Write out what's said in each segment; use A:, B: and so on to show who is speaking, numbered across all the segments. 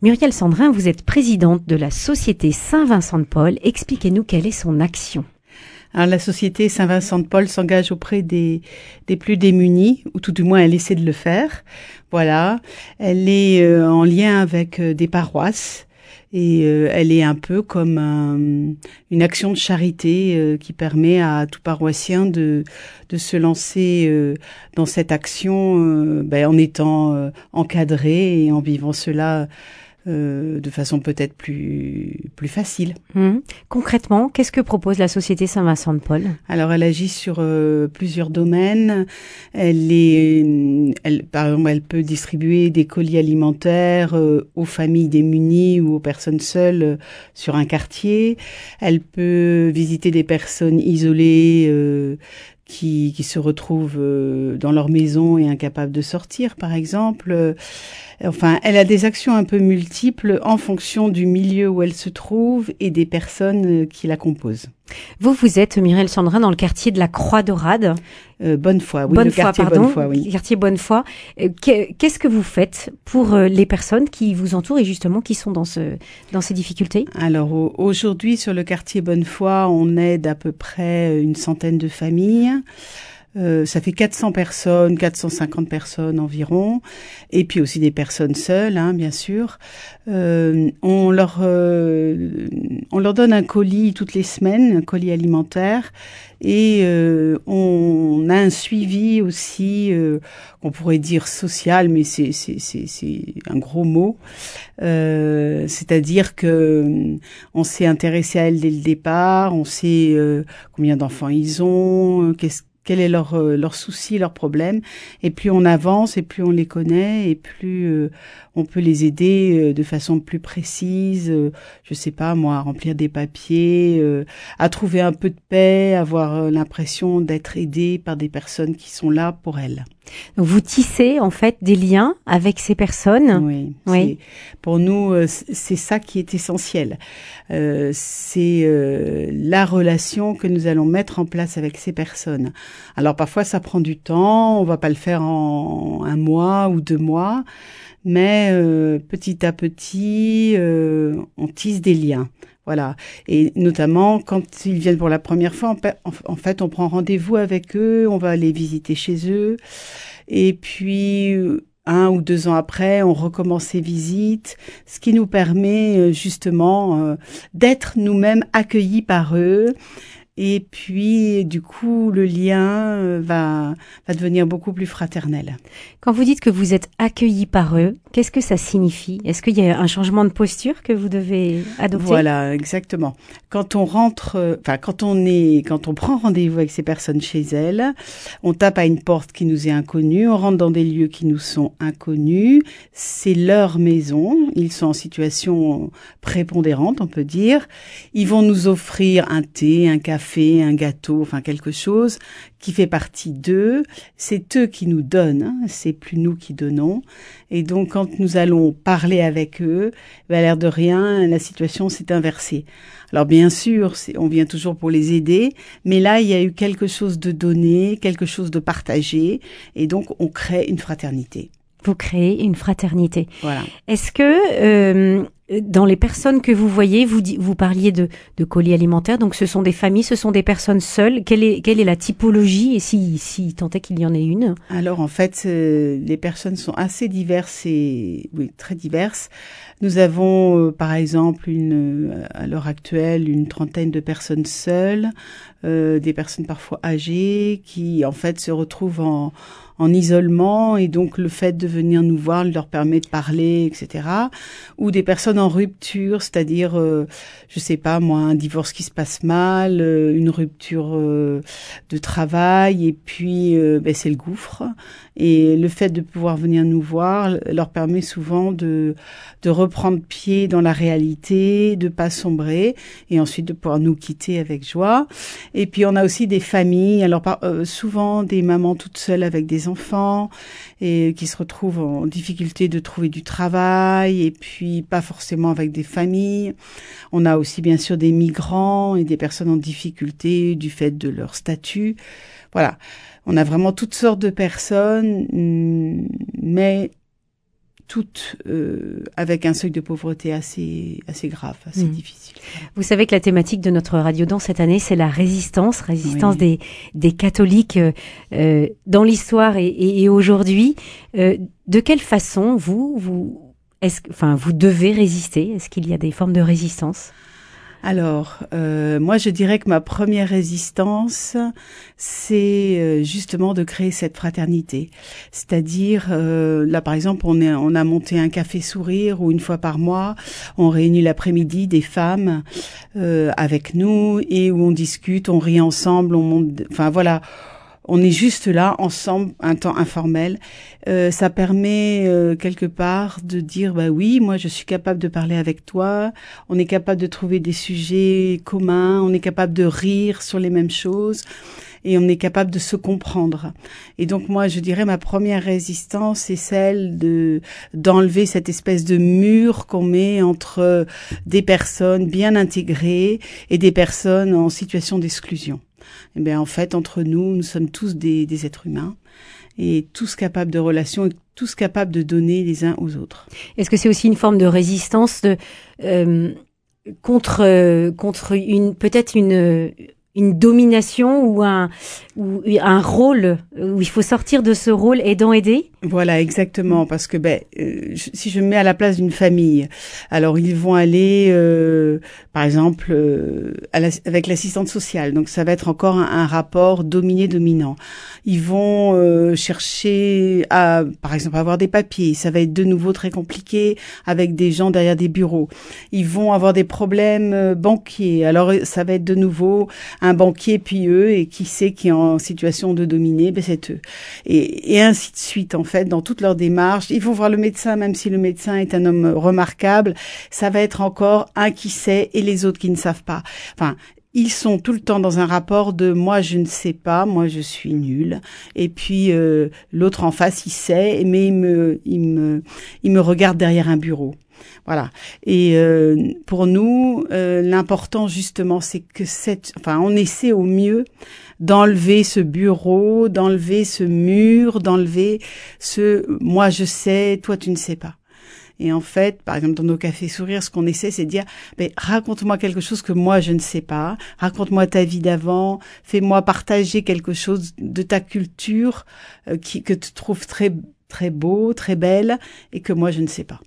A: Muriel Sandrin, vous êtes présidente de la Société Saint-Vincent de Paul. Expliquez-nous quelle est son action.
B: Alors, la Société Saint-Vincent de Paul s'engage auprès des, des plus démunis, ou tout du moins elle essaie de le faire. Voilà, elle est euh, en lien avec euh, des paroisses et euh, elle est un peu comme une action de charité qui permet à tout paroissien de, de se lancer dans cette action ben, en étant encadré et en vivant cela euh, de façon peut-être plus plus facile.
A: Hum. Concrètement, qu'est-ce que propose la société Saint-Vincent de Paul?
B: Alors, elle agit sur euh, plusieurs domaines. Elle est, elle, par exemple, elle peut distribuer des colis alimentaires euh, aux familles démunies ou aux personnes seules sur un quartier. Elle peut visiter des personnes isolées qui, se retrouvent dans leur maison et incapables de sortir, par exemple. Enfin, elle a des actions un peu multiples en fonction du milieu où elle se trouve et des personnes euh, qui la composent.
A: Vous, vous êtes, Mireille Sandrin, dans le quartier de la Croix-Dorade.
B: Euh, Bonnefoy, oui, le quartier
A: pardon,
B: Bonnefoy, oui.
A: Quartier Bonnefoy. Euh, qu'est-ce que vous faites pour euh, les personnes qui vous entourent et justement qui sont dans, ce, dans ces difficultés?
B: Alors, aujourd'hui, sur le quartier Bonnefoy, on aide à peu près une centaine de familles. Euh, ça fait 400 personnes, 450 personnes environ, et puis aussi des personnes seules, hein, bien sûr. Euh, on leur euh, on leur donne un colis toutes les semaines, un colis alimentaire, et on a un suivi aussi, qu'on pourrait dire social, mais c'est c'est c'est c'est un gros mot. C'est-à-dire que on s'est intéressé à elles dès le départ, on sait combien d'enfants ils ont, qu'est-ce quel est leur, euh, leur souci, leur problème. Et plus on avance et plus on les connaît et plus euh, on peut les aider euh, de façon plus précise, je sais pas moi, à remplir des papiers, à trouver un peu de paix, avoir l'impression d'être aidé par des personnes qui sont là pour elles.
A: Donc vous tissez en fait des liens avec ces personnes.
B: Oui. oui. Pour nous, euh, c'est ça qui est essentiel. Euh, c'est euh, la relation que nous allons mettre en place avec ces personnes. Alors parfois ça prend du temps. On va pas le faire en un mois ou deux mois, mais euh, petit à petit, on tisse des liens. Voilà. Et notamment, quand ils viennent pour la première fois, en fait, on prend rendez-vous avec eux, on va aller visiter chez eux. Et puis, un ou deux ans après, on recommence ces visites, ce qui nous permet euh, justement euh, d'être nous-mêmes accueillis par eux et puis, du coup, le lien euh, va, va devenir beaucoup plus fraternel.
A: Quand vous dites que vous êtes accueilli par eux, qu'est-ce que ça signifie? Est-ce qu'il y a un changement de posture que vous devez adopter?
B: Voilà, exactement. Quand on rentre, euh, enfin, quand on est, quand on prend rendez-vous avec ces personnes chez elles, on tape à une porte qui nous est inconnue, on rentre dans des lieux qui nous sont inconnus. C'est leur maison. Ils sont en situation prépondérante, on peut dire. Ils vont nous offrir un thé, un café fait un gâteau, enfin quelque chose qui fait partie d'eux. C'est eux qui nous donnent, hein, c'est plus nous qui donnons. Et donc quand nous allons parler avec eux, ben, à l'air de rien, la situation s'est inversée. Alors bien sûr, on vient toujours pour les aider, mais là il y a eu quelque chose de donné, quelque chose de partagé, et donc on crée une fraternité
A: vous créez une fraternité.
B: Voilà.
A: Est-ce que euh, dans les personnes que vous voyez, vous, vous parliez de, colis alimentaires, donc ce sont des familles, ce sont des personnes seules. Quelle est, quelle est la typologie et si, si tant est qu'il y en ait une?
B: Alors en fait, euh, les personnes sont assez diverses et oui très diverses. Nous avons euh, par exemple une, à l'heure actuelle une trentaine de personnes seules, euh, des personnes parfois âgées qui en fait se retrouvent en en isolement et donc le fait de venir nous voir leur permet de parler, etc. Ou des personnes en rupture, c'est-à-dire, euh, je sais pas moi, un divorce qui se passe mal, euh, une rupture euh, de travail et puis euh, ben, c'est le gouffre. Et le fait de pouvoir venir nous voir leur permet souvent de, de reprendre pied dans la réalité, de pas sombrer et ensuite de pouvoir nous quitter avec joie. Et puis on a aussi des familles, alors souvent des mamans toutes seules avec des enfants et qui se retrouvent en difficulté de trouver du travail et puis pas forcément avec des familles. On a aussi bien sûr des migrants et des personnes en difficulté du fait de leur statut. Voilà. On a vraiment toutes sortes de personnes, mm, mais toutes euh, avec un seuil de pauvreté assez assez grave, assez
A: Mm.
B: difficile.
A: Vous savez que la thématique de notre radio dans cette année, c'est la résistance, résistance
B: Oui.
A: des, des catholiques euh, euh, dans l'histoire et, et- et aujourd'hui. Euh, de quelle façon vous, vous, est-ce, que- enfin, vous devez résister? Est-ce qu'il y a des formes de résistance?
B: Alors, euh, moi, je dirais que ma première résistance, c'est euh, justement de créer cette fraternité. C'est-à-dire, euh, là, par exemple, on, a monté un café sourire où une fois par mois, on réunit l'après-midi des femmes euh, avec nous et où on discute, on rit ensemble, on monte. Enfin voilà. On est juste là, ensemble, un temps informel. Euh, ça permet euh, quelque part de dire, bah oui, moi je suis capable de parler avec toi, on est capable de trouver des sujets communs, on est capable de rire sur les mêmes choses et on est capable de se comprendre. Et donc moi, je dirais ma première résistance, c'est celle de d'enlever cette espèce de mur qu'on met entre des personnes bien intégrées et des personnes en situation d'exclusion. Eh bien, en fait, entre nous, nous sommes tous des, des êtres humains et tous capables de relations et tous capables de donner les uns aux autres.
A: Est-ce que c'est aussi une forme de résistance de, euh, contre euh, contre une peut-être une une domination ou un ou un rôle où il faut sortir de ce rôle aidant aider
B: Voilà, exactement, parce que ben, euh, si je me mets à la place d'une famille, alors ils vont aller, euh, par exemple, euh, avec l'assistante sociale, donc ça va être encore un, un rapport dominé-dominant. Ils vont euh, chercher à, par exemple, avoir des papiers, ça va être de nouveau très compliqué avec des gens derrière des bureaux. Ils vont avoir des problèmes euh, banquiers, alors euh, ça va être de nouveau un banquier puis eux, et qui sait qui est en situation de dominer, ben c'est eux. Et, et ainsi de suite, en fait, dans toute leur démarche. Ils vont voir le médecin, même si le médecin est un homme remarquable, ça va être encore un qui sait et les autres qui ne savent pas. Enfin, ils sont tout le temps dans un rapport de moi je ne sais pas, moi je suis nul, et puis euh, l'autre en face il sait, mais il me, il me, il me regarde derrière un bureau. Voilà. Et euh, pour nous, euh, l'important justement, c'est que cette, enfin, on essaie au mieux d'enlever ce bureau, d'enlever ce mur, d'enlever ce moi je sais, toi tu ne sais pas. Et en fait, par exemple, dans nos cafés sourires, ce qu'on essaie, c'est de dire, mais raconte-moi quelque chose que moi je ne sais pas, raconte-moi ta vie d'avant, fais-moi partager quelque chose de ta culture euh, qui, que tu trouves très très beau, très belle, et que moi je ne sais pas.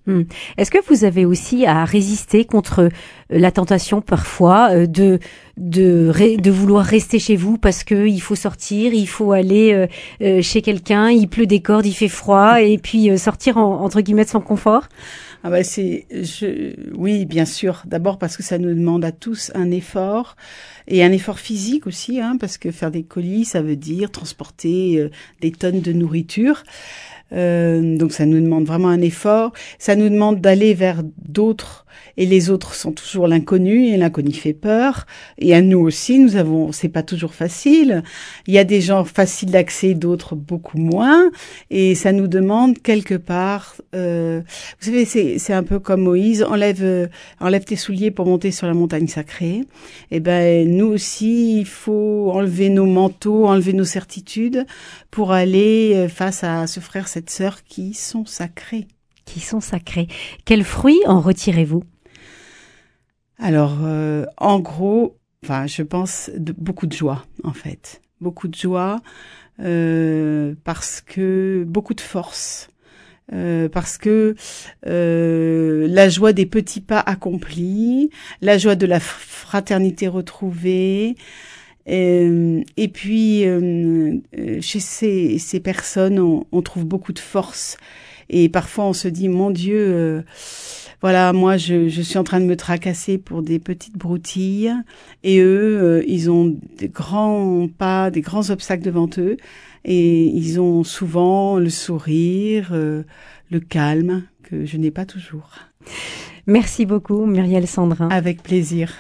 A: Est-ce que vous avez aussi à résister contre euh, la tentation parfois euh, de de de vouloir rester chez vous parce que il faut sortir, il faut aller euh, chez quelqu'un, il pleut des cordes, il fait froid et puis sortir en, entre guillemets de son confort?
B: Ah bah c'est, je, oui, bien sûr. D'abord parce que ça nous demande à tous un effort et un effort physique aussi, hein, parce que faire des colis, ça veut dire transporter euh, des tonnes de nourriture. Euh, donc ça nous demande vraiment un effort. Ça nous demande d'aller vers d'autres et les autres sont toujours l'inconnu et l'inconnu fait peur. Et à nous aussi, nous avons, c'est pas toujours facile. Il y a des gens faciles d'accès, d'autres beaucoup moins. Et ça nous demande quelque part, euh, vous savez, c'est, c'est un peu comme Moïse, enlève, euh, enlève tes souliers pour monter sur la montagne sacrée. Et ben, nous aussi, il faut enlever nos manteaux, enlever nos certitudes pour aller euh, face à ce frère, cette sœur qui sont sacrés.
A: qui sont sacrés. Quels fruits en retirez-vous?
B: Alors, euh, en gros, enfin, je pense de, beaucoup de joie, en fait. Beaucoup de joie, euh, parce que beaucoup de force. Euh, parce que euh, la joie des petits pas accomplis, la joie de la fraternité retrouvée, euh, et puis chez ces, personnes, on, on trouve beaucoup de force. Et parfois, on se dit, mon Dieu, euh, voilà, moi, je, je suis en train de me tracasser pour des petites broutilles, et eux, euh, ils ont des grands pas, des grands obstacles devant eux, et ils ont souvent le sourire, euh, le calme que je n'ai pas toujours.
A: Merci beaucoup, Muriel Sandrin.
B: Avec plaisir.